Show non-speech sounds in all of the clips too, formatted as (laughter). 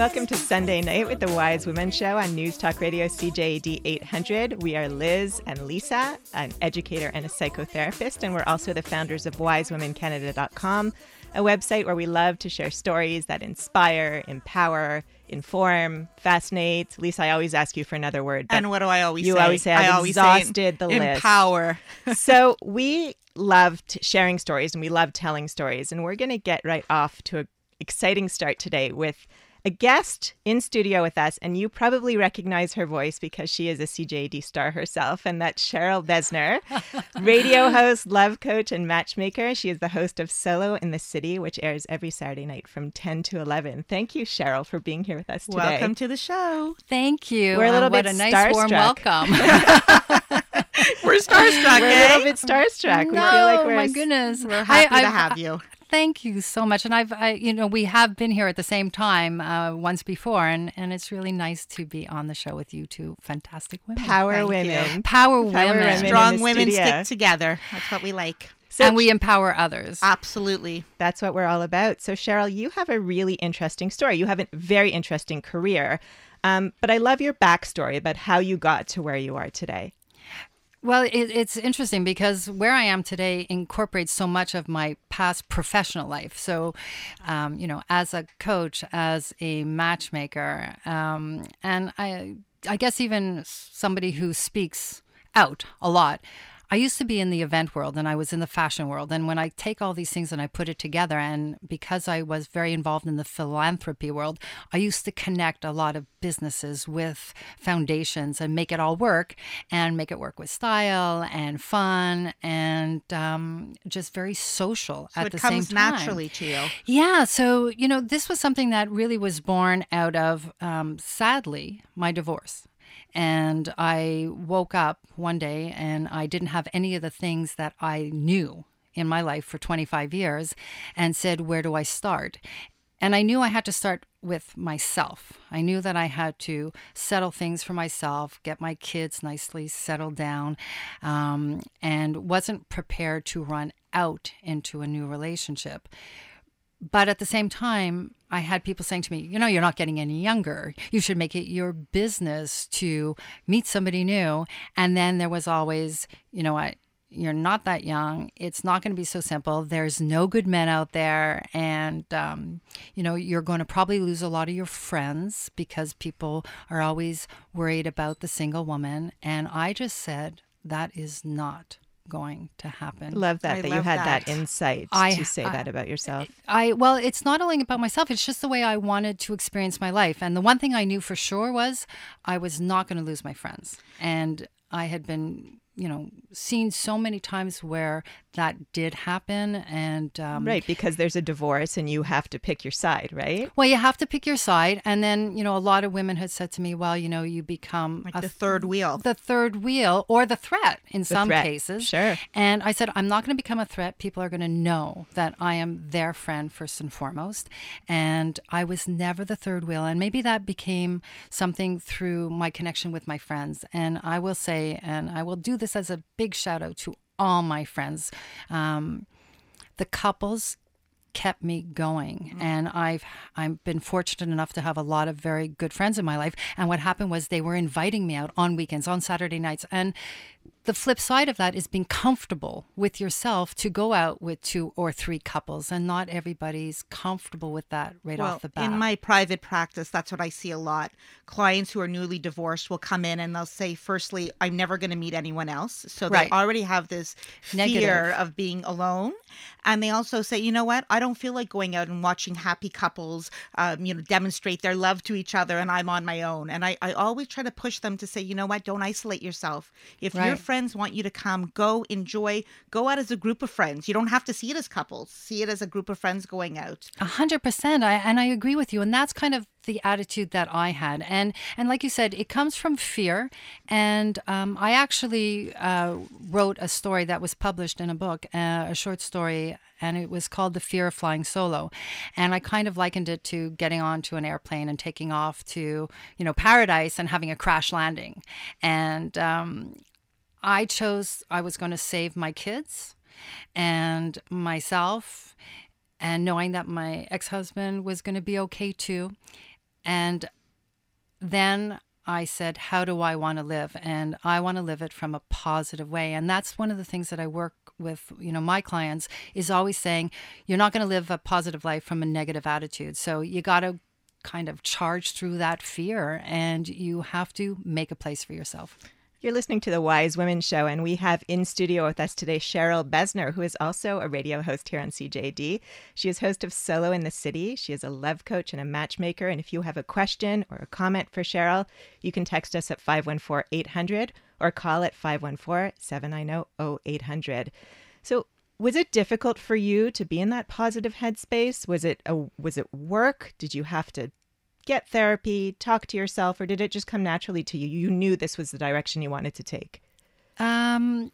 Welcome to Sunday Night with the Wise Women Show on News Talk Radio CJAD 800. We are Liz and Lisa, an educator and a psychotherapist, and we're also the founders of wisewomencanada.com, a website where we love to share stories that inspire, empower, inform, fascinate. Lisa, I always ask you for another word. And what do I always you say? always say, I've I always exhausted say the list. empower. (laughs) so we loved sharing stories and we love telling stories and we're going to get right off to an exciting start today with a guest in studio with us and you probably recognize her voice because she is a CJAD star herself and that's Cheryl Besner, (laughs) radio host, love coach and matchmaker. She is the host of Solo in the City which airs every Saturday night from 10 to 11. Thank you Cheryl for being here with us today. Welcome to the show. Thank you. We're a little what bit a nice warm welcome. (laughs) We're starstruck, We're a eh? little bit starstruck. we feel like we're my goodness. We're happy I- to I- have you. Thank you so much. And I've, I, you know, we have been here at the same time uh, once before, and, and it's really nice to be on the show with you two fantastic women. power Thank you. women. Power, Power women. women. Strong women studio. stick together. That's what we like. So and we empower others. Absolutely. That's what we're all about. So, Cheryl, you have a really interesting story. You have a very interesting career. Um, but I love your backstory about how you got to where you are today. Well, it, it's interesting because where I am today incorporates so much of my past professional life. So, um, you know, as a coach, as a matchmaker, um, and I, I guess even somebody who speaks out a lot. I used to be in the event world and I was in the fashion world. And when I take all these things and I put it together, and because I was very involved in the philanthropy world, I used to connect a lot of businesses with foundations and make it all work and make it work with style and fun and um, just very social So at it the comes same time. naturally to you. Yeah. So, you know, this was something that really was born out of, um, sadly, my divorce. And I woke up one day and I didn't have any of the things that I knew in my life for 25 years and said, Where do I start? And I knew I had to start with myself. I knew that I had to settle things for myself, get my kids nicely settled down, um, and wasn't prepared to run out into a new relationship. But at the same time, I had people saying to me, you know, you're not getting any younger. You should make it your business to meet somebody new. And then there was always, you know what? You're not that young. It's not going to be so simple. There's no good men out there. And, um, you know, you're going to probably lose a lot of your friends because people are always worried about the single woman. And I just said, that is not going to happen. Love that I that you had that, that. insight I- to say I- that about yourself. I well, it's not only about myself, it's just the way I wanted to experience my life. And the one thing I knew for sure was I was not going to lose my friends. And I had been, you know, seen so many times where that did happen and um right, because there's a divorce and you have to pick your side, right? well, you have to pick your side and then, you know, a lot of women had said to me, well, you know, you become Like a the third wheel. the third wheel or the threat in some threat, cases. sure. And I said, I'm not going to become a threat. People are going to know that I am their friend first and foremost. And I was never the third wheel. And maybe that became something through my connection with my friends. And I will say, and I will do this as a big shout out to all my friends. Um, the couples kept me going and i've i've been fortunate enough to have a lot of very good friends in my life and what happened was they were inviting me out on weekends on saturday nights and the flip side of that is being comfortable with yourself to go out with two or three couples and not everybody's comfortable with that right well, off the bat in my private practice, that's what I see a lot. Clients who are newly divorced will come in and they'll say, firstly, I'm never going to meet anyone else. So Right. they already have this fear Negative. of being alone. And they also say, you know what? I don't feel like going out and watching happy couples, um, you know, demonstrate their love to each other and I'm on my own. And I, I always try to push them to say, you know what? Don't isolate yourself. If Right. Friends want you to come, go enjoy, go out as a group of friends. You don't have to see it as couples. See it as a group of friends going out. A hundred percent. I and I agree with you. And that's kind of the attitude that I had. And and like you said, it comes from fear. And um, I actually uh, wrote a story that was published in a book, uh, a short story. And it was called The Fear of Flying Solo. And I kind of likened it to getting onto an airplane and taking off to, you know, paradise and having a crash landing. And um, I chose, I was going to save my kids and myself, and knowing that my ex husband was going to be okay too. And then I said, How do I want to live? And I want to live it from a positive way. And that's one of the things that I work with, you know, my clients is always saying, You're not going to live a positive life from a negative attitude. So you got to kind of charge through that fear and you have to make a place for yourself. You're listening to the Wise Women Show, and we have in studio with us today Cheryl Besner, who is also a radio host here on CJAD. She is host of Solo in the City. She is a love coach and a matchmaker. And if you have a question or a comment for Cheryl, you can text us at 514 800 or call at 514 790 0800. So, was it difficult for you to be in that positive headspace? Was it a was it work? Did you have to get therapy, talk to yourself, or did it just come naturally to you? You knew this was the direction you wanted to take. Um,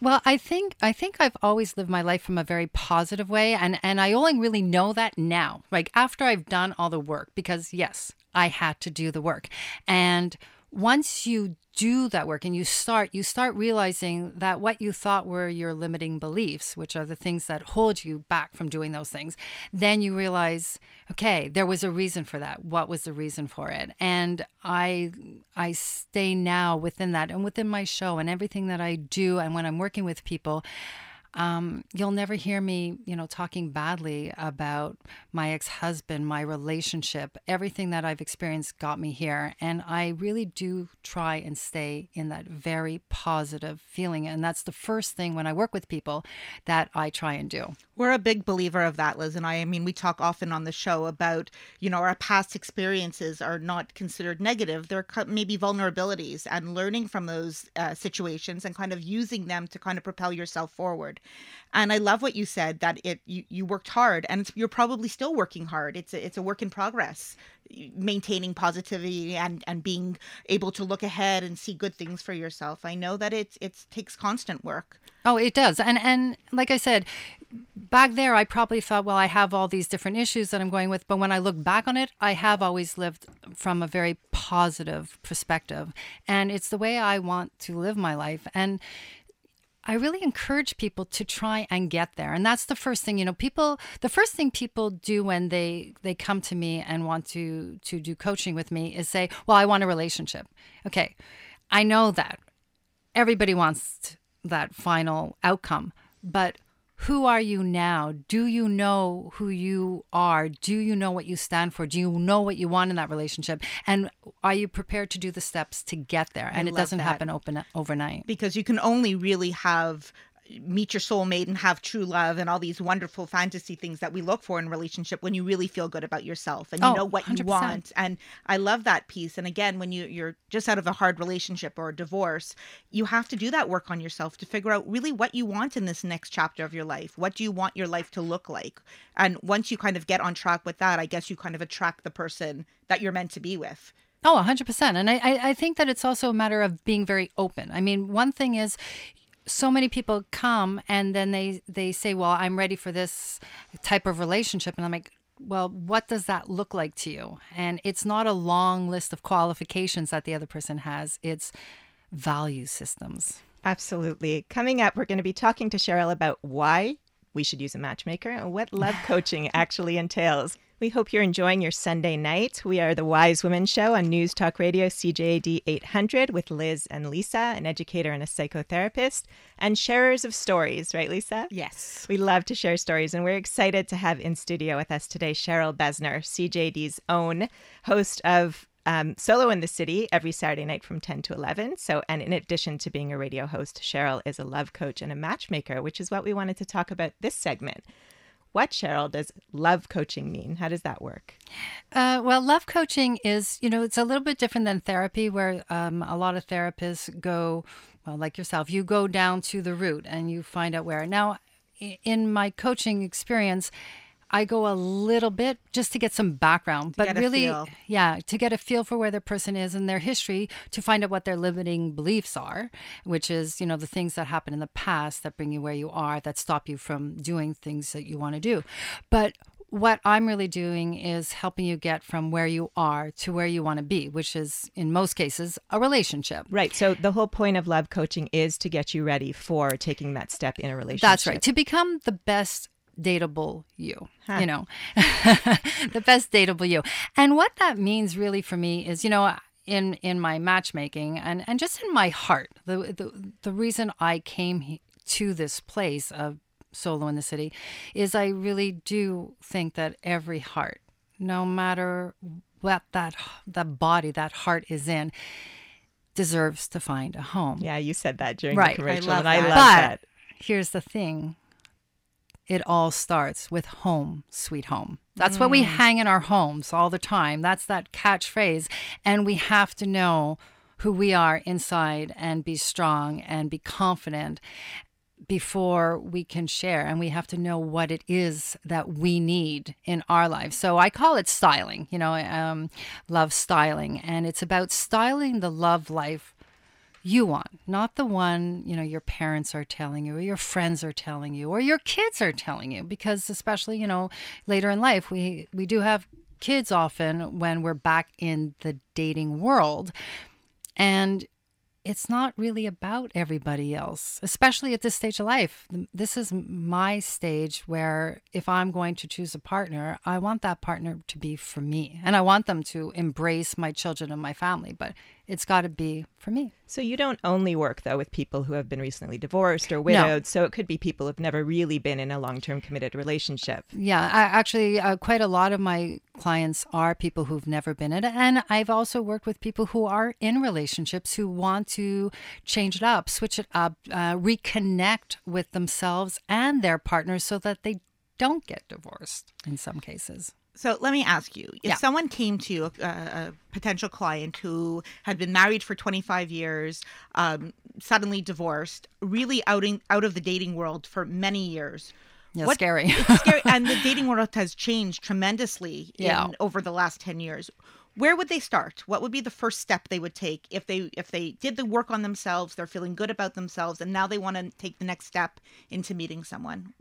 well, I think I think I've always lived my life from a very positive way, and and I only really know that now, like after I've done all the work, because yes, I had to do the work, and once you do that work and you start you start realizing that what you thought were your limiting beliefs which are the things that hold you back from doing those things then you realize okay there was a reason for that. What was the reason for it? And i i stay now within that and within my show and everything that i do and when i'm working with people um, you'll never hear me, you know, talking badly about my ex husband, my relationship. Everything that I've experienced got me here. And I really do try and stay in that very positive feeling. And that's the first thing when I work with people that I try and do. We're a big believer of that, Liz and I. I mean, we talk often on the show about, you know, our past experiences are not considered negative. They're maybe vulnerabilities and learning from those uh, situations and kind of using them to kind of propel yourself forward. And I love what you said that it you, you worked hard and you're probably still working hard. It's a, it's a work in progress maintaining positivity and and being able to look ahead and see good things for yourself. I know that it's it takes constant work. Oh, it does. And and like I said, back there I probably thought, well, I have all these different issues that I'm going with, but when I look back on it, I have always lived from a very positive perspective. And it's the way I want to live my life. And I really encourage people to try and get there. And that's the first thing, you know, people the first thing people do when they they come to me and want to to do coaching with me is say, "Well, I want a relationship." Okay. I know that everybody wants that final outcome, but who are you now? Do you know who you are? Do you know what you stand for? Do you know what you want in that relationship? And are you prepared to do the steps to get there? And I it doesn't that. happen open overnight. Because you can only really have meet your soulmate and have true love and all these wonderful fantasy things that we look for in relationship when you really feel good about yourself and you oh, know what 100%. you want and i love that piece and again when you you're just out of a hard relationship or a divorce you have to do that work on yourself to figure out really what you want in this next chapter of your life what do you want your life to look like and once you kind of get on track with that i guess you kind of attract the person that you're meant to be with Oh, 100%. And I, I think that it's also a matter of being very open. I mean, one thing is so many people come and then they they say well i'm ready for this type of relationship. And i'm like well what does that look like to you? And it's not a long list of qualifications that the other person has. It's value systems. Absolutely. Coming up we're going to be talking to cheryl about why we should use a matchmaker and what love (laughs) coaching actually entails we hope you're enjoying your Sunday night. We are the Wise Women Show on News Talk Radio CJAD 800 with Liz and Lisa, an educator and a psychotherapist, and sharers of stories, right, Lisa? Yes. We love to share stories, and we're excited to have in studio with us today Cheryl Besner, CJAD's own host of um, Solo in the City every Saturday night from 10 to 11. So, and in addition to being a radio host, Cheryl is a love coach and a matchmaker, which is what we wanted to talk about this segment. What, Cheryl, does love coaching mean? How does that work? Uh, well, love coaching is, you know, it's a little bit different than therapy, where um, a lot of therapists go, well, like yourself, you go down to the root and you find out where. Now, in my coaching experience, I go a little bit just to get some background, To but really, feel. yeah, to get a feel for where the person is and their history, to find out what their limiting beliefs are, which is, you know, the things that happened in the past that bring you where you are, that stop you from doing things that you want to do. But what I'm really doing is helping you get from where you are to where you want to be, which is in most cases a relationship. Right. So, the whole point of love coaching is to get you ready for taking that step in a relationship. That's right. To become the best dateable you, huh. you know, (laughs) the best dateable you. And what that means really for me is, you know, in in my matchmaking and and just in my heart, the the, the reason I came to this place of solo in the city is I really do think that every heart, no matter what that that body, that heart is in, deserves to find a home. Yeah, you said that during right. the commercial, I and I love but that. Here's the thing. It all starts with home, sweet home. That's mm. what we mm. hang in our homes all the time. That's that catchphrase. And we have to know who we are inside and be strong and be confident before we can share and we have to know what it is that we need in our lives so i call it styling you know um, love styling and it's about styling the love life you want not the one you know your parents are telling you or your friends are telling you or your kids are telling you because especially you know later in life we we do have kids often when we're back in the dating world and it's not really about everybody else, especially at this stage of life. This is my stage where if I'm going to choose a partner, I want that partner to be for me and I want them to embrace my children and my family. But it's got to be for me. So you don't only work though with people who have been recently divorced or widowed. No. So it could be people who've never really been in a long-term committed relationship. Yeah, I, actually, uh, quite a lot of my clients are people who've never been in it, and I've also worked with people who are in relationships who want to change it up, switch it up, uh, reconnect with themselves and their partners so that they don't get divorced in some cases. So let me ask you: If yeah. someone came to you, a, a, potential client who had been married for 25 years, um, suddenly divorced, really outing out of the dating world for many years, yeah, what, scary. (laughs) it's scary, (laughs) and the dating world has changed tremendously yeah. in, over the last 10 years. Where would they start? What would be the first step they would take if they if they did the work on themselves? They're feeling good about themselves, and now they want to take the next step into meeting someone.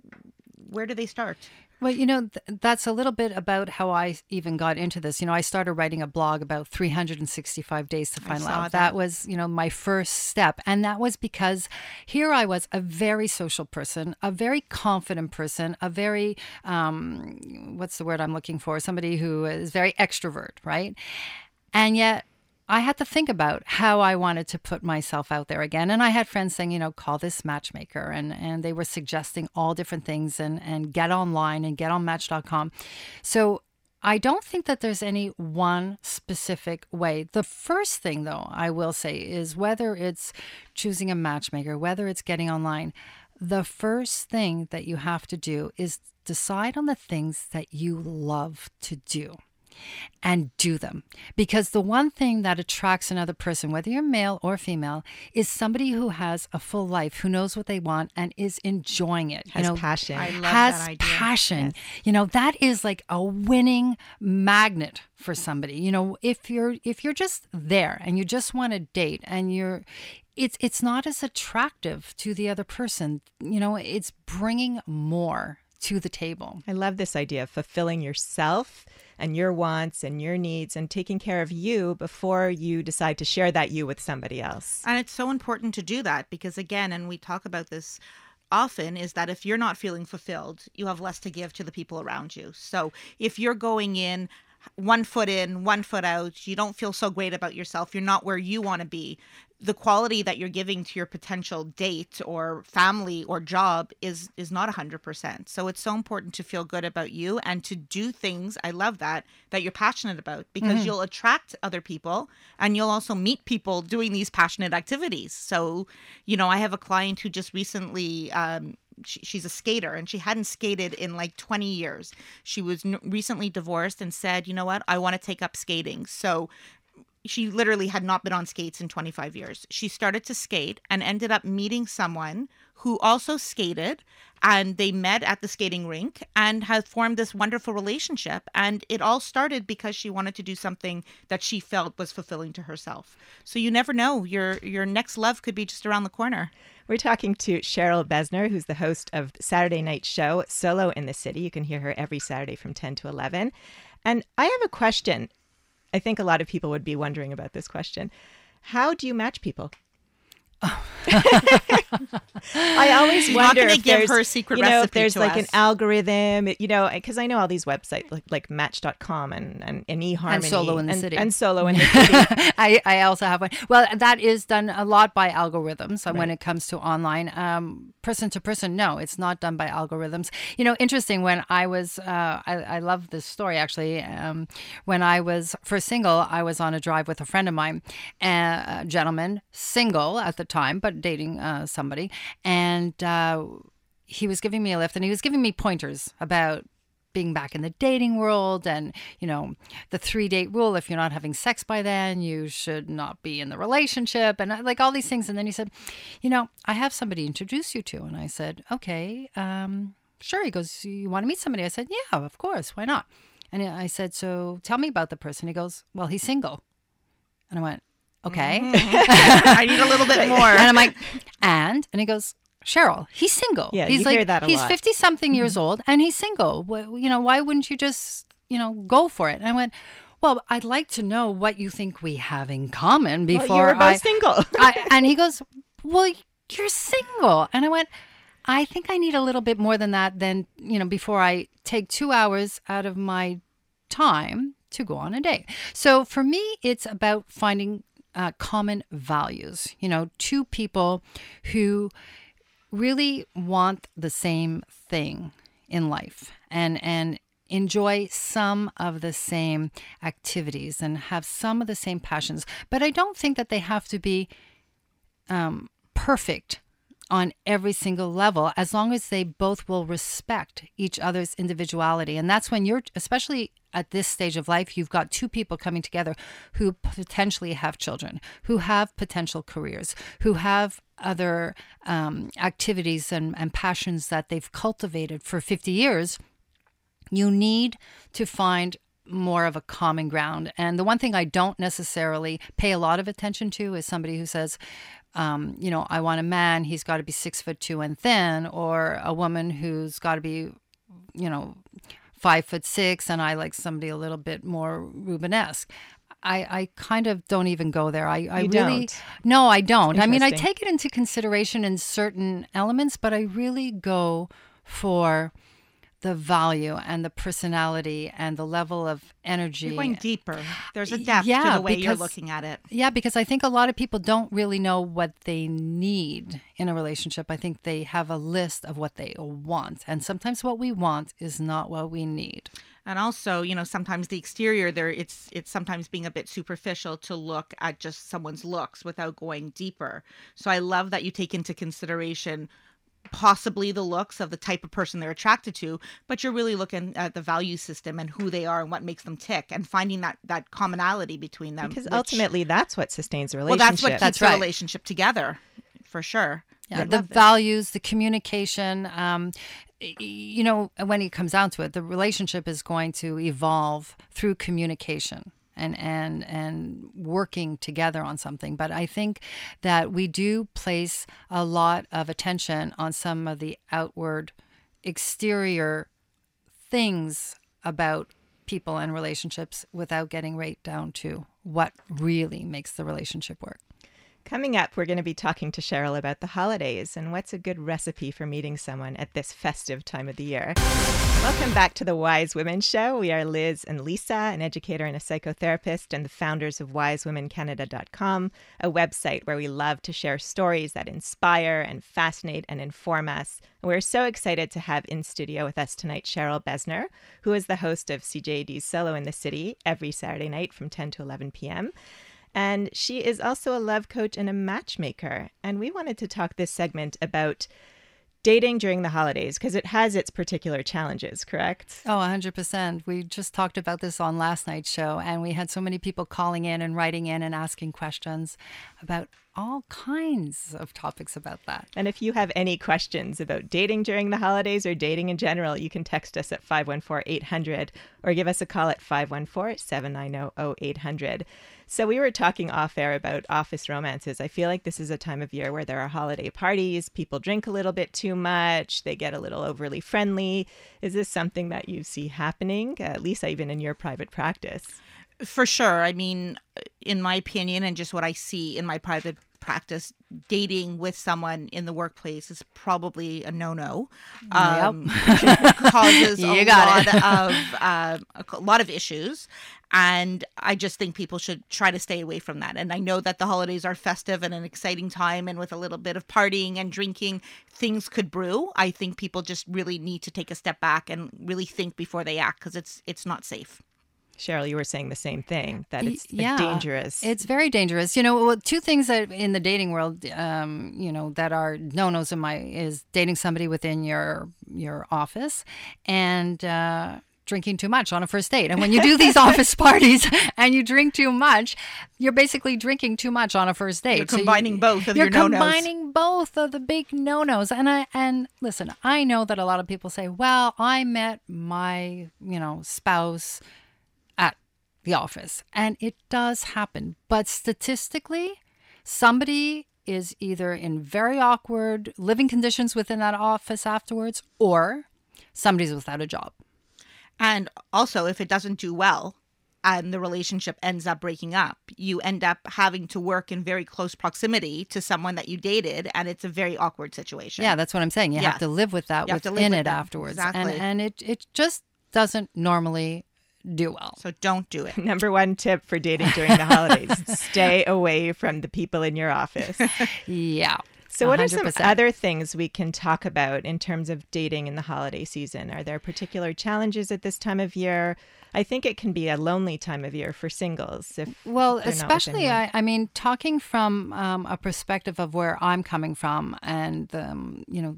Where do they start? Well, you know, th- that's a little bit about how I even got into this. You know, I started writing a blog about 365 days to find love. That. that was, you know, my first step. And that was because here I was a very social person, a very confident person, a very, um, what's the word I'm looking for? Somebody who is very extrovert, right? And yet I had to think about how I wanted to put myself out there again. And I had friends saying, you know, call this matchmaker. And, and they were suggesting all different things and, and get online and get on match.com. So I don't think that there's any one specific way. The first thing, though, I will say is whether it's choosing a matchmaker, whether it's getting online, the first thing that you have to do is decide on the things that you love to do and do them. Because the one thing that attracts another person, whether you're male or female, is somebody who has a full life, who knows what they want and is enjoying it. Has you know, passion. has passion. Yes. You know, that is like a winning magnet for somebody. You know, if you're if you're just there and you just want to date and you're it's it's not as attractive to the other person. You know, it's bringing more to the table. I love this idea of fulfilling yourself and your wants and your needs and taking care of you before you decide to share that you with somebody else. And it's so important to do that because, again, and we talk about this often is that if you're not feeling fulfilled, you have less to give to the people around you. So if you're going in one foot in, one foot out, you don't feel so great about yourself, you're not where you want to be, the quality that you're giving to your potential date or family or job is is not 100%. So it's so important to feel good about you and to do things, I love that, that you're passionate about because mm-hmm. you'll attract other people and you'll also meet people doing these passionate activities. So, you know, I have a client who just recently um, she, she's a skater and she hadn't skated in like 20 years. She was n- recently divorced and said, you know what, I want to take up skating. So she literally had not been on skates in 25 years. She started to skate and ended up meeting someone who also skated and they met at the skating rink and have formed this wonderful relationship and it all started because she wanted to do something that she felt was fulfilling to herself. So you never know, your your next love could be just around the corner. We're talking to Cheryl Besner, who's the host of Saturday Night Show Solo in the City. You can hear her every Saturday from 10 to 11. And I have a question. I think a lot of people would be wondering about this question. How do you match people? (laughs) I always You're wonder if give there's, her a secret you know, if there's to like an algorithm, you know, because I know all these websites like, like Match.com and and, and eHarmony And Solo in the and, City. and Solo in the (laughs) City. I, I also have one. Well, that is done a lot by algorithms and when it comes to online. Um, person to person, no, it's not done by algorithms. You know, interesting when I was, uh, I, I love this story actually. Um, when I was first single, I was on a drive with a friend of mine, a gentleman, single at the time, but dating uh, somebody. And uh, he was giving me a lift and he was giving me pointers about being back in the dating world and you know the three date rule if you're not having sex by then you should not be in the relationship and uh, like all these things. And then he said you know i have somebody introduce you to. And i said okay um sure. He goes you want to meet somebody? I said yeah of course why not? And i said so tell me about the person. He goes well he's single. And i went okay mm-hmm. (laughs) I need a little bit more. and I'm like, and? And he goes, Cheryl, he's single. Yeah, he's you like, hear that a he's 50 something mm-hmm. years old and he's single. Wh- You know, why wouldn't you just, you know, go for it? And I went, well, I'd like to know what you think we have in common Well, before you were both I, single. (laughs) I. And he goes, well, you're single. And I went, I think I need a little bit more than that than, you know, before I take two hours out of my time to go on a date. So for me, it's about finding uh, common values. You know, two people who really want the same thing in life and and enjoy some of the same activities and have some of the same passions. But I don't think that they have to be um, perfect on every single level as long as they both will respect each other's individuality and that's when you're especially at this stage of life you've got two people coming together who potentially have children who have potential careers who have other um, activities and, and passions that they've cultivated for 50 years you need to find more of a common ground. And the one thing I don't necessarily pay a lot of attention to is somebody who says, um, you know, I want a man, he's got to be six foot two and thin, or a woman who's got to be, you know, five foot six, and I like somebody a little bit more Rubenesque. I, I kind of don't even go there. I, I You really don't? no, I don't. I mean, I take it into consideration in certain elements, but I really go for the value and the personality and the level of energy. You're going deeper. There's a depth Yeah, to the way you're looking at it. Yeah, because I think a lot of people don't really know what they need in a relationship. I think they have a list of what they want. And sometimes what we want is not what we need. And also, you know, sometimes the exterior there it's it's sometimes being a bit superficial to look at just someone's looks without going deeper. So I love that you take into consideration possibly the looks of the type of person they're attracted to, but you're really looking at the value system and who they are and what makes them tick and finding that that commonality between them. because which- ultimately, that's what sustains a relationship well, that's what keeps That's the right. relationship together, for sure. Yeah, I the love it. values, the communication. Um, you know, when it comes down to it, the relationship is going to evolve through communication and and and working together on something. But I think that we do place a lot of attention on some of the outward, exterior things about people and relationships without getting right down to what really makes the relationship work. Coming up, we're going to be talking to Cheryl about the holidays and what's a good recipe for meeting someone at this festive time of the year. Welcome back to the Wise Women Show. We are Liz and Lisa, an educator and a psychotherapist, and the founders of wisewomencanada.com, a website where we love to share stories that inspire and fascinate and inform us. We're so excited to have in studio with us tonight Cheryl Besner, who is the host of CJAD's Solo in the City every Saturday night from 10 to 11 p.m. And she is also a love coach and a matchmaker. And we wanted to talk this segment about dating during the holidays because it has its particular challenges, correct? Oh, 100%. We just talked about this on last night's show, and we had so many people calling in and writing in and asking questions about all kinds of topics about that. And if you have any questions about dating during the holidays or dating in general, you can text us at 514 800 or give us a call at 514 790 0800. So, we were talking off air about office romances. I feel like this is a time of year where there are holiday parties, people drink a little bit too much, they get a little overly friendly. Is this something that you see happening, uh, Lisa, even in your private practice? For sure. I mean, in my opinion, and just what I see in my private practice dating with someone in the workplace is probably a no-no. Yep. Um, (laughs) causes You a lot it. of uh, a lot of issues, and I just think people should try to stay away from that. And I know that the holidays are festive and an exciting time, and with a little bit of partying and drinking, things could brew. I think people just really need to take a step back and really think before they act because it's it's not safe. Cheryl, you were saying the same thing that it's like, dangerous. It's very dangerous. You know, well, two things that in the dating world, um, you know, that are no nos in my is dating somebody within your your office and. Uh, Drinking too much on a first date. And when you do these (laughs) office parties and you drink too much, you're basically drinking too much on a first date. You're So you- combining both of you're your no-nos. combining both of the big no-nos and i and listen i know that a lot of people say well i met my you know spouse the office and it does happen but statistically somebody is either in very awkward living conditions within that office afterwards or somebody's without a job And also, if it doesn't do well and the relationship ends up breaking up, you end up having to work in very close proximity to someone that you dated, and it's a very awkward situation. Yeah, that's what I'm saying. You Yes. have to live with that You have to live within with it afterwards. Exactly. And and it it just doesn't normally do well. So don't do it. (laughs) Number one tip for dating during the holidays (laughs) stay away from the people in your office. (laughs) Yeah. So, what are some other things we can talk about in terms of dating in the holiday season? Are there particular challenges at this time of year? I think it can be a lonely time of year for singles. If Well, they're not with especially. I, I mean, talking from um, a perspective of where I'm coming from and, um, you know,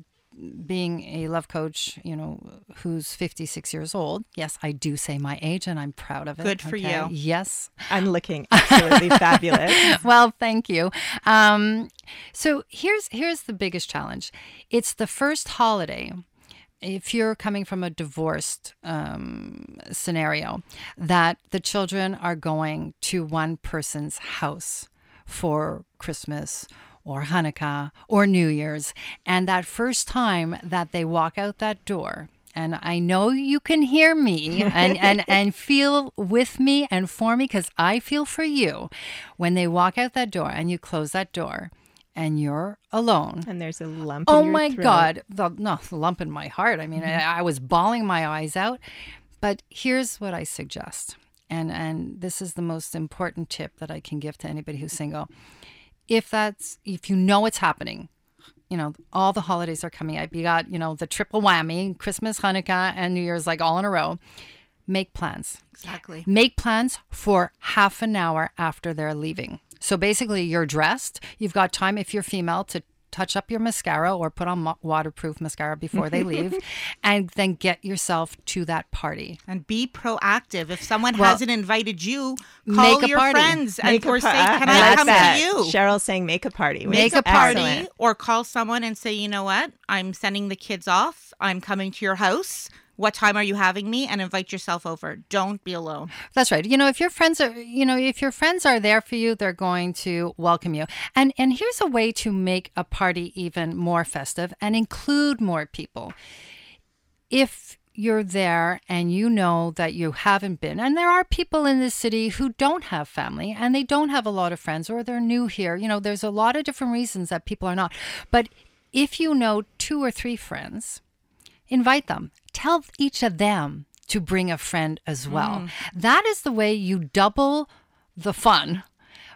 being a love coach, you know, who's 56 years old. Yes, I do say my age and I'm proud of it. Good for you. Yes. I'm looking absolutely (laughs) fabulous. well, thank you. Um, so here's here's the biggest challenge. It's the first holiday. If you're coming from a divorced um, scenario, that the children are going to one person's house for Christmas or Hanukkah or New Year's, and that first time that they walk out that door, and I know you can hear me and, (laughs) and, and feel with me and for me because I feel for you. When they walk out that door and you close that door and you're alone. And there's a lump. Oh in your my throat. God. The, no, the lump in my heart. I mean, mm-hmm. I, I was bawling my eyes out. But here's what I suggest. And, and this is the most important tip that I can give to anybody who's single. If that's, if you know it's happening, you know, all the holidays are coming up. You got, you know, the triple whammy Christmas, Hanukkah, and New Year's like all in a row. Make plans. Exactly. Make plans for half an hour after they're leaving. So basically, you're dressed. You've got time, if you're female, to touch up your mascara or put on waterproof mascara before they leave, (laughs) and then get yourself to that party. And be proactive. If someone Well, hasn't invited you, make call a your party. friends Make and or a say, uh, "Can I I like come that. to you?" Cheryl saying make a party. Make a Excellent. party or call someone and say, "You know what? I'm sending the kids off. I'm coming to your house. What time are you having me?" And invite yourself over. Don't be alone. That's right. You know, if your friends are, you know, if your friends are there for you, they're going to welcome you. And and here's a way to make a party even more festive and include more people. If you're there and you know that you haven't been, and there are people in this city who don't have family and they don't have a lot of friends or they're new here, you know, there's a lot of different reasons that people are not. But if you know two or three friends, invite them. Tell each of them to bring a friend as well. Mm. That is the way you double the fun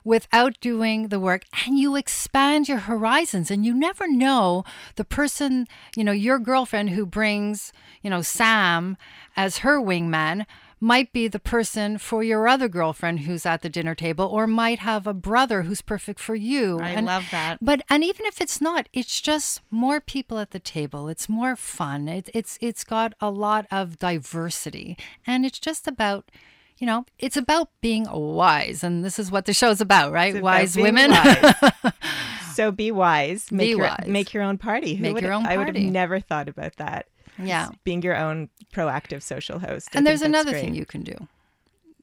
without doing the work and you expand your horizons and you never know the person, you know, your girlfriend who brings, you know, Sam as her wingman might be the person for your other girlfriend who's at the dinner table or might have a brother who's perfect for you. I And- love that. but and even if it's not, it's just more people at the table. It's more fun. It, it's it's got a lot of diversity, and it's just about, you know, it's about being wise, and this is what the show's about, right? About wise women. wise. (laughs) so be wise. Make Be your, wise. Make your own party. Who Make your own party. I would have never thought about that. Yeah. Being your own proactive social host. I and there's another great. thing you can do.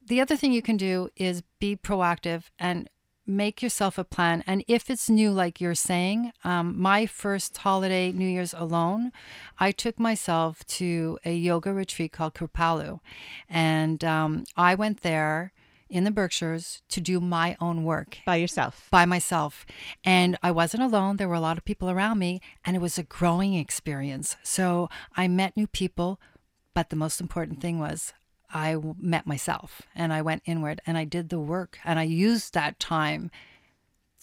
The other thing you can do is be proactive and make yourself a plan. And if it's new, like you're saying, um, my first holiday, New Year's alone, I took myself to a yoga retreat called Kripalu. And um, I went there in the Berkshires to do my own work by yourself. by myself. And I wasn't alone. There were a lot of people around me, and it was a growing experience. So I met new people, but the most important thing was I met myself and I went inward and I did the work and I used that time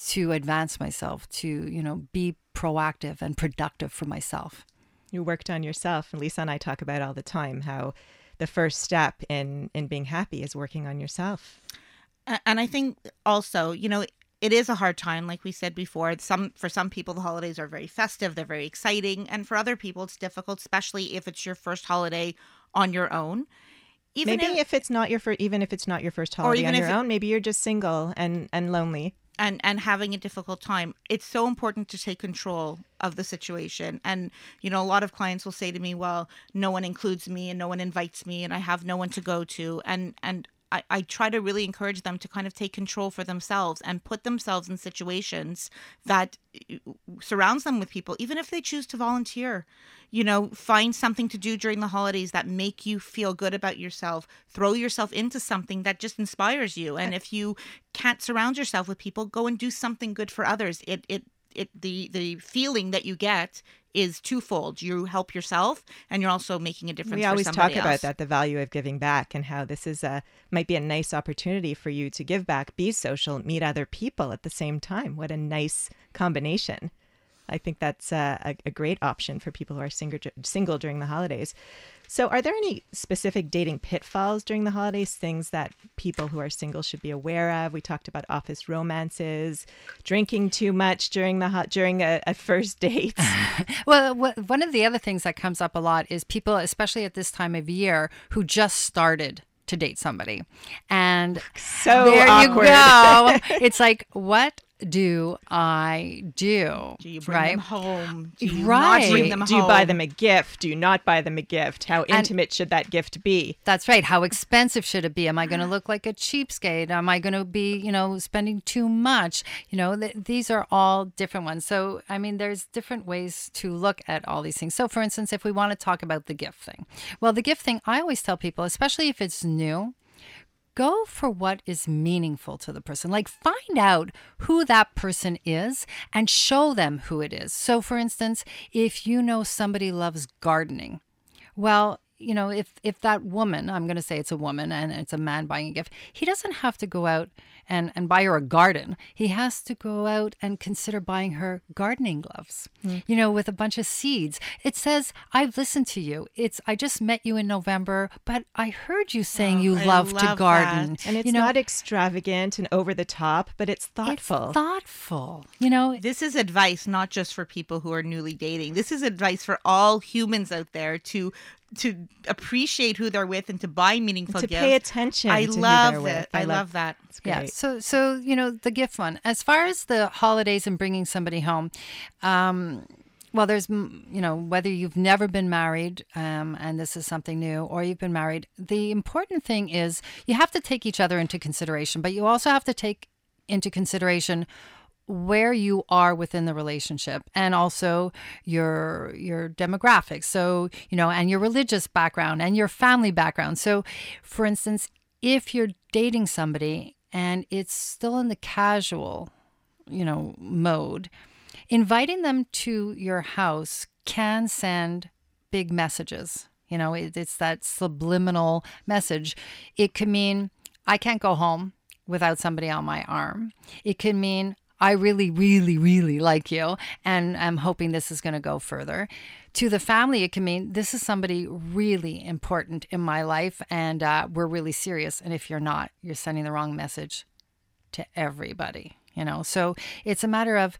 to advance myself, to, you know, be proactive and productive for myself. You worked on yourself, and Lisa and I talk about all the time how the first step in in being happy is working on yourself. And I think also, you know, it is a hard time, like we said before. Some for some people, the holidays are very festive; they're very exciting, and for other people, it's difficult, especially if it's your first holiday on your own. Even maybe if, it's not your first, even if it's not your first holiday on if your it- own, maybe you're just single and and lonely. And and having a difficult time. It's so important to take control of the situation. And you know a lot of clients will say to me well no one includes me and no one invites me and i have no one to go to. And and I, I try to really encourage them to kind of take control for themselves and put themselves in situations that uh, surrounds them with people even if they choose to volunteer. You know find something to do during the holidays that make you feel good about yourself. Throw yourself into something that just inspires you. And if you can't surround yourself with people go and do something good for others. It it it the the feeling that you get is twofold you help yourself and you're also making a difference We for always talk somebody about that, the value of giving back, and how this is a might be a nice opportunity for you to give back, be social, meet other people at the same time. What a nice combination! I think that's a, a, a great option for people who are single single during the holidays. So, are there any specific dating pitfalls during the holidays? Things that people who are single should be aware of? We talked about office romances, drinking too much during the hot during a, a first (laughs) date. (laughs) Well, wh- one of the other things that comes up a lot is people, especially at this time of year, who just started to date somebody. And So there awkward. you go. (laughs) it's like, what do I do? do you bring right? them home do you Right. not bring them do you buy them a gift? Do you not buy them a gift? How intimate should that gift be? That's right. How expensive should it be? Am I going to look like a cheapskate? Am I going to be, you know, spending too much? You know, th- these are all different ones. So, I mean, there's different ways to look at all these things. So, for instance, if we want to talk about the gift thing, well, the gift thing, I always tell people, especially if it's new, go for what is meaningful to the person. Like find out who that person is and show them who it is. So, for instance, if you know somebody loves gardening, well, you know, if if that woman, I'm going to say it's a woman and it's a man buying a gift, he doesn't have to go out and and buy her a garden. He has to go out and consider buying her gardening gloves. Hmm. You know, with a bunch of seeds. It says, "I've listened to you. It's I just met you in November, but I heard you saying you oh, I love, to garden." that. And it's you know, not extravagant and over the top, but it's thoughtful. it's thoughtful. thoughtful. You know, This is advice not just for people who are newly dating. This is advice for all humans out there to to appreciate who they're with and to buy meaningful to gifts. pay attention I to love they're it. with. I, love that. It's great. Yeah. So, so you know, the gift one. As far as the holidays and bringing somebody home, um, well, there's you know whether you've never been married um, and this is something new, or you've been married. The important thing is you have to take each other into consideration, but you also have to take into consideration where you are within the relationship and also your your demographics. So you know and your religious background and your family background. So for instance if you're dating somebody and it's still in the casual you know mode inviting them to your house can send big messages. You know it, it's that subliminal message. It could mean i can't go home without somebody on my arm. It could mean I really, really, really like you, and I'm hoping this is going to go further. To the family, it can mean this is somebody really important in my life, and uh, we're really serious. And if you're not, you're sending the wrong message to everybody, you know? So it's a matter of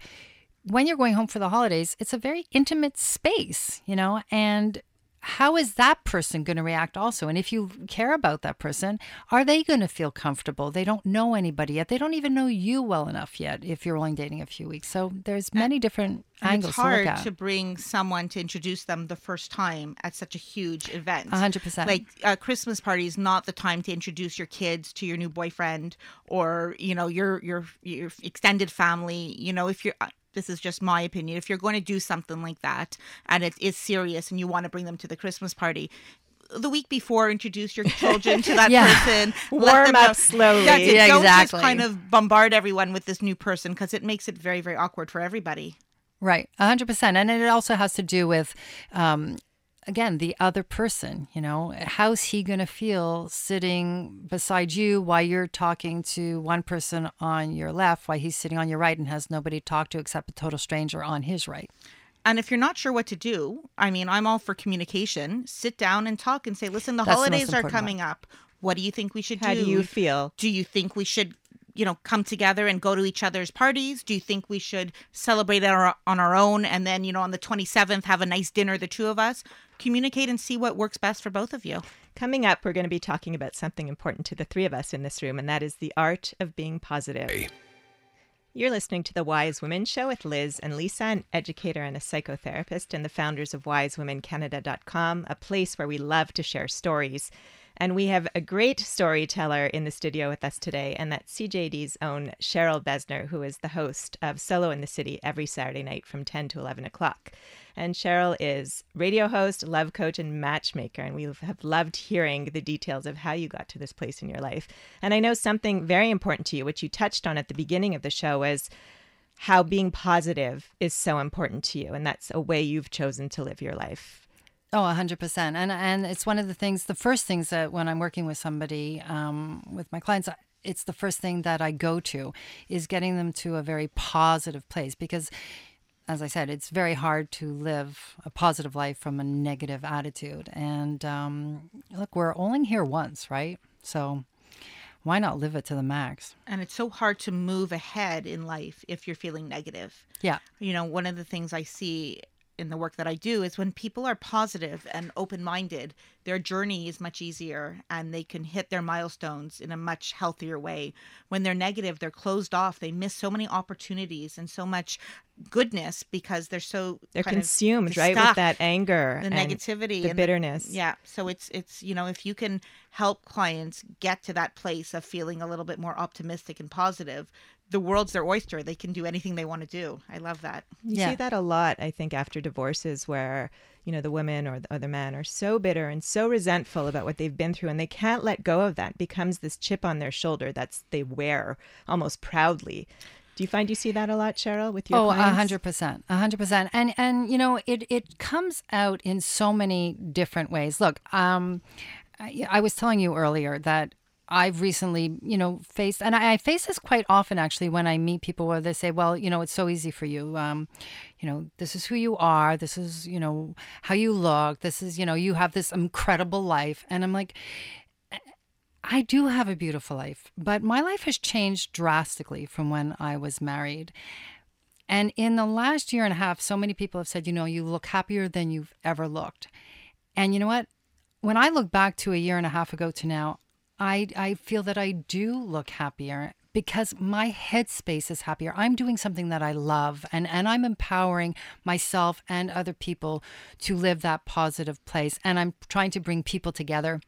when you're going home for the holidays, it's a very intimate space, you know? And how is that person going to react also? And if you care about that person, are they going to feel comfortable? They don't know anybody yet. They don't even know you well enough yet if you're only dating a few weeks. So there's many different And angles it's hard to to bring someone to introduce them the first time at such a huge event. A hundred percent. Like a Christmas party is not the time to introduce your kids to your new boyfriend or you know your your your extended family. You know if you're. This is just my opinion. If you're going to do something like that and it is serious and you want to bring them to the Christmas party, the week before, introduce your children to (laughs) that Yeah. person. Warm up know- slowly. Yeah, Don't exactly. just kind of bombard everyone with this new person because it makes it very, very awkward for everybody. Right, a hundred percent, and it also has to do with, um, again, the other person. You know, how's he going to feel sitting beside you while you're talking to one person on your left, while he's sitting on your right and has nobody to talk to except a total stranger on his right. And if you're not sure what to do, I mean, I'm all for communication. Sit down and talk and say, listen, the That's the holidays are important coming up. What do you think we should How do? How do you feel? do you think we should you know come together and go to each other's parties do you think we should celebrate it our, on our own and then you know on the 27th have a nice dinner the two of us communicate and see what works best for both of you Coming up, we're going to be talking about something important to the three of us in this room, and that is the art of being positive. You're listening to the Wise Women Show with Liz and Lisa, an educator and a psychotherapist, and the founders of WiseWomenCanada.com, a place where we love to share stories. And we have a great storyteller in the studio with us today, and that's CJAD's own Cheryl Besner, who is the host of Solo in the City every Saturday night from 10 to 11 o'clock. And Cheryl is radio host, love coach, and matchmaker. And we have loved hearing the details of how you got to this place in your life. And I know something very important to you, which you touched on at the beginning of the show, was how being positive is so important to you. And that's a way you've chosen to live your life. Oh, a hundred percent. And and it's one of the things. The first things that when I'm working with somebody, um, with my clients, it's the first thing that I go to is getting them to a very positive place because, as I said, it's very hard to live a positive life from a negative attitude. And um, look, we're only here once, right? So why not live it to the max? and it's so hard to move ahead in life if you're feeling negative Yeah. you know one of the things i see in the work that i do is when people are positive and open-minded their journey is much easier and they can hit their milestones in a much healthier way. When they're negative they're closed off. They miss so many opportunities and so much goodness because they're so They're consumed, right, with that anger, the and negativity the bitterness. yeah so it's it's you know if you can help clients get to that place of feeling a little bit more optimistic and positive the world's their oyster they can do anything they want to do i love that You Yeah. see that a lot, I think, after divorces where, you know, the women or the other man are so bitter and so resentful about what they've been through and they can't let go of that. It becomes this chip on their shoulder that's they wear almost proudly. Do you find you see that a lot, Cheryl, with your Oh, a hundred percent, a hundred percent, and and you know it it comes out in so many different ways. Look, um, I, I was telling you earlier that I've recently, you know, faced, and I, I face this quite often actually when I meet people where they say, well, you know, it's so easy for you. Um, you know, this is who you are. This is, you know, how you look. This is, you know, you have this incredible life. And I'm like, I do have a beautiful life, but my life has changed drastically from when I was married. And in the last year and a half, so many people have said, you know, you look happier than you've ever looked. And you know what? When I look back to a year and a half ago to now, I, I feel that I do look happier because my headspace is happier. I'm doing something that I love and, and I'm empowering myself and other people to live that positive place. And I'm trying to bring people together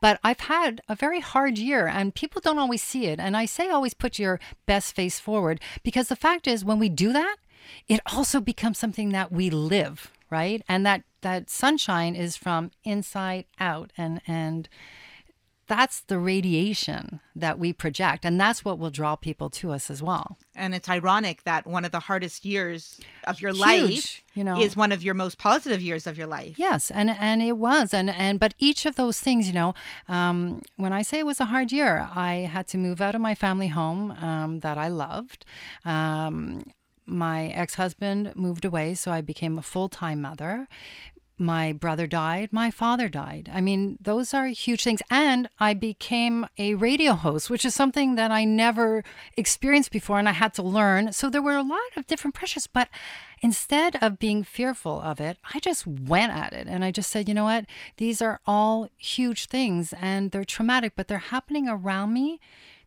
but I've had a very hard year and people don't always see it. And I say always put your best face forward because the fact is when we do that, it also becomes something that we live, right? And that that sunshine is from inside out and and that's the radiation that we project and that's what will draw people to us as well. and it's ironic that one of the hardest years of your Huge, life you know. is one of your most positive years of your life Yes, and and it was, and and but each of those things, you know, um, when I say it was a hard year, I had to move out of my family home um, that I loved. Um, my ex husband moved away, so I became a full time mother. My brother died. My father died. I mean, those are huge things. And I became a radio host, which is something that I never experienced before and I had to learn. So there were a lot of different pressures. But instead of being fearful of it, I just went at it and I just said, you know what? These are all huge things and they're traumatic, but they're happening around me.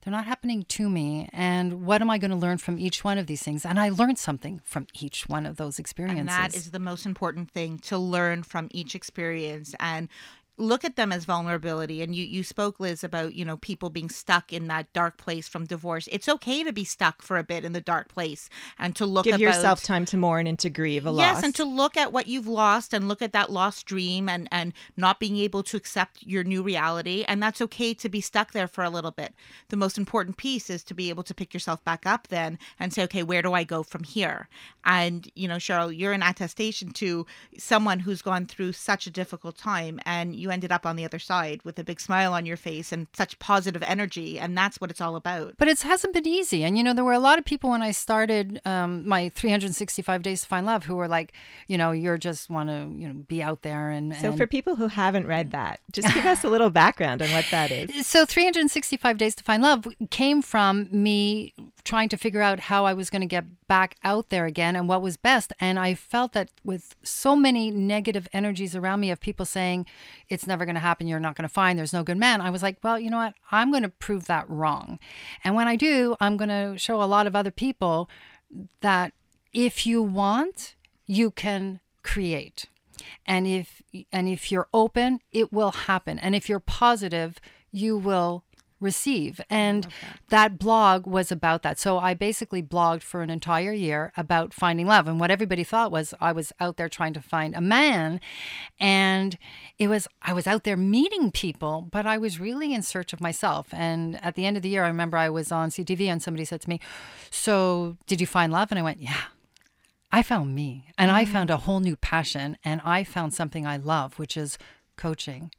They're not happening to me. And what am I going to learn from each one of these things? And I learned something from each one of those experiences. And that is the most important thing to learn from each experience. And look at them as vulnerability. And you you spoke liz about you know people being stuck in that dark place from divorce. It's okay to be stuck for a bit in the dark place and to look Give about, yourself time to mourn and to grieve a yes loss. and to look at what you've lost and look at that lost dream and and not being able to accept your new reality. And that's okay to be stuck there for a little bit. The most important piece is to be able to pick yourself back up then and say okay where do i go from here? And you know cheryl you're an attestation to someone who's gone through such a difficult time and you ended up on the other side with a big smile on your face and such positive energy and that's what it's all about But it hasn't been easy. And, you know, there were a lot of people when I started um, my 365 Days to Find Love who were like, you know, you're just want to, you know, be out there. And, so and for people who haven't read that, just give us a little background on what that is. (laughs) so 365 Days to Find Love came from me trying to figure out how I was going to get back out there again and what was best. And I felt that with so many negative energies around me of people saying, it's never going to happen, you're not going to find, there's no good man, I was like, well, you know what? I'm going to prove that wrong. And when I do, I'm going to show a lot of other people that if you want, you can create. And if and if you're open, it will happen. And if you're positive, you will receive. And that blog was about that. So I basically blogged for an entire year about finding love. And what everybody thought was I was out there trying to find a man. And it was, I was out there meeting people, but I was really in search of myself. And at the end of the year, I remember I was on CTV and somebody said to me, So did you find love? And I went, Yeah. I found me and I found a whole new passion and I found something I love, which is coaching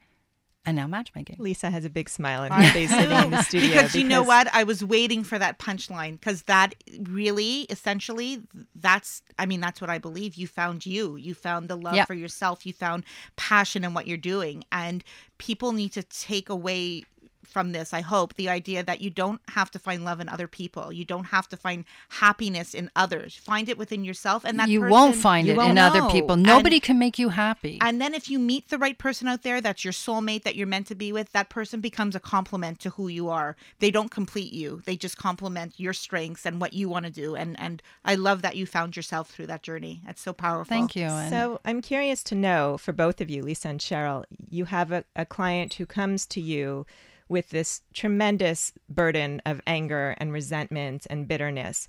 and now matchmaking. Lisa has a big smile on (laughs) her face sitting in the studio. because you know what i was waiting for that punchline because that really essentially that's i mean that's what i believe you found you you found the love Yep. for yourself you found passion in what you're doing and people need to take away from this i hope the idea that you don't have to find love in other people you don't have to find happiness in others find it within yourself and that you person- won't find you it won't in other know. people. And- Nobody can make you happy. and then if you meet the right person out there that's your soulmate that you're meant to be with, that person becomes a complement to who you are. They don't complete you. They just complement your strengths and what you want to do. And and I love that you found yourself through that journey. That's so powerful. Thank you. And So I'm curious to know for both of you, Lisa and Cheryl, you have a, a client who comes to you with this tremendous burden of anger and resentment and bitterness.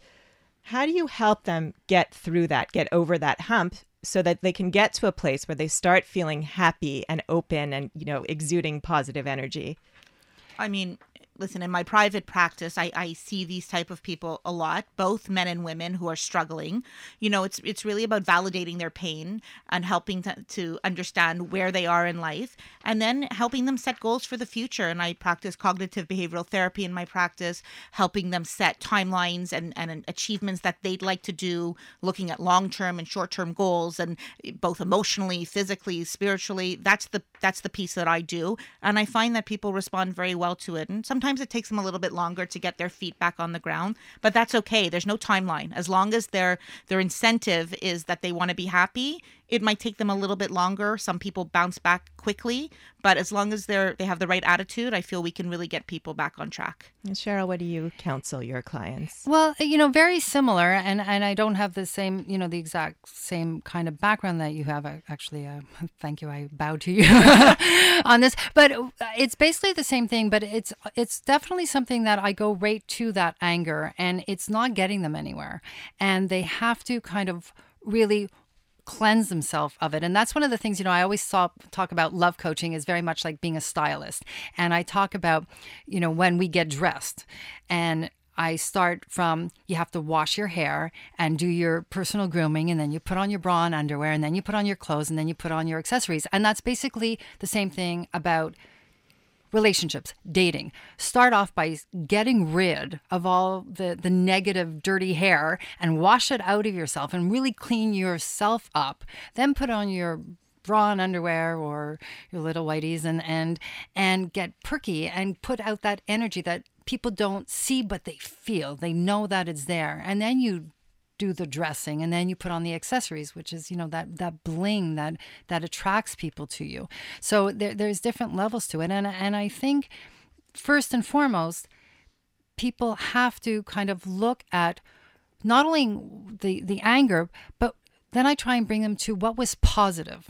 How do you help them get through that, get over that hump so that they can get to a place where they start feeling happy and open and, you know, exuding positive energy? I mean, listen, in my private practice, I, I see these type of people a lot, both men and women who are struggling. You know, it's it's really about validating their pain and helping to, to understand where they are in life and then helping them set goals for the future. And I practice cognitive behavioral therapy in my practice, helping them set timelines and, and achievements that they'd like to do, looking at long term and short term goals and eh, both emotionally, physically, spiritually. That's the that's the piece that I do. And I find that people respond very well to it. And sometimes it takes them a little bit longer to get their feet back on the ground, but that's okay. There's no timeline. As long as their their incentive is that they want to be happy, it might take them a little bit longer. Some people bounce back quickly, but as long as they're they have the right attitude, I feel we can really get people back on track. And Cheryl, what do you counsel your clients? Well, you know, very similar, and and I don't have the same, you know, the exact same kind of background that you have. I, actually, uh, (laughs) thank you. I bow to you (laughs) on this, but it's basically the same thing. But it's it's definitely something that I go right to that anger, and it's not getting them anywhere, and they have to kind of really cleanse themselves of it. And that's one of the things you know i always saw, talk about love coaching is very much like being a stylist. And i talk about you know when we get dressed. And I start from you have to wash your hair and do your personal grooming, and then you put on your bra and underwear, and then you put on your clothes, and then you put on your accessories. And that's basically the same thing about relationships, dating. Start off by getting rid of all the, the negative, dirty hair and wash it out of yourself and really clean yourself up. Then put on your bra and underwear or your little whiteys and and and get perky and put out that energy that people don't see but they feel. They know that it's there. And then you do the dressing and then you put on the accessories which is you know that that bling that that attracts people to you. So there, there's different levels to it. And and i think first and foremost people have to kind of look at not only the the anger but then i try and bring them to what was positive.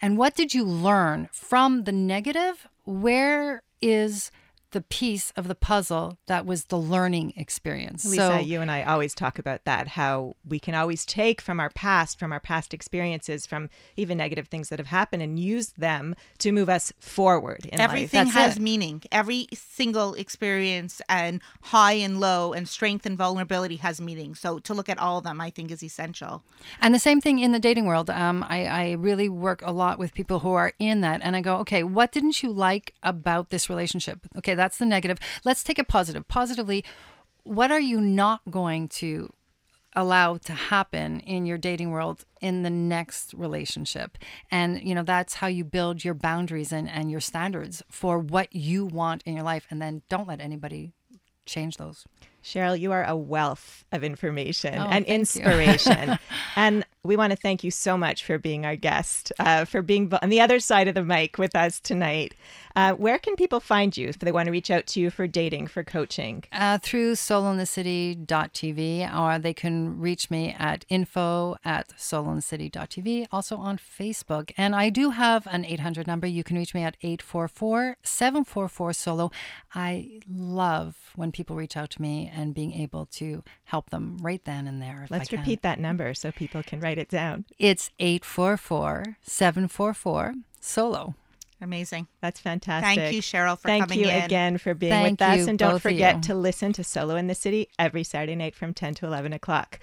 And what did you learn from the negative? Where is the piece of the puzzle that was the learning experience. Lisa, so, you and I always talk about that how we can always take from our past, from our past experiences, from even negative things that have happened and use them to move us forward in Everything life. has it. meaning. Every single experience and high and low and strength and vulnerability has meaning. So to look at all of them, I think is essential. And the same thing in the dating world. Um, I, I really work a lot with people who are in that and I go, okay, what didn't you like about this relationship? Okay, that's the negative. Let's take it positive. Positively, what are you not going to allow to happen in your dating world in the next relationship and you know that's how you build your boundaries and, and your standards for what you want in your life and then don't let anybody change those Cheryl, you are a wealth of information oh, and inspiration. (laughs) and we want to thank you so much for being our guest, uh, for being on the other side of the mic with us tonight. Uh, where can people find you if they want to reach out to you for dating, for coaching? Uh, through solointhecity.tv, or they can reach me at info at solointhecity.tv, also on Facebook. And I do have an 800 number. You can reach me at 844 744 solo. I love when people reach out to me and being able to help them right then and there. Let's repeat that number so people can write it down. It's 844 744 solo. Amazing. That's fantastic. Thank you, Cheryl, for Thank coming you in. again for being Thank with us. And don't forget to listen to Solo in the City every Saturday night from 10 to 11 o'clock.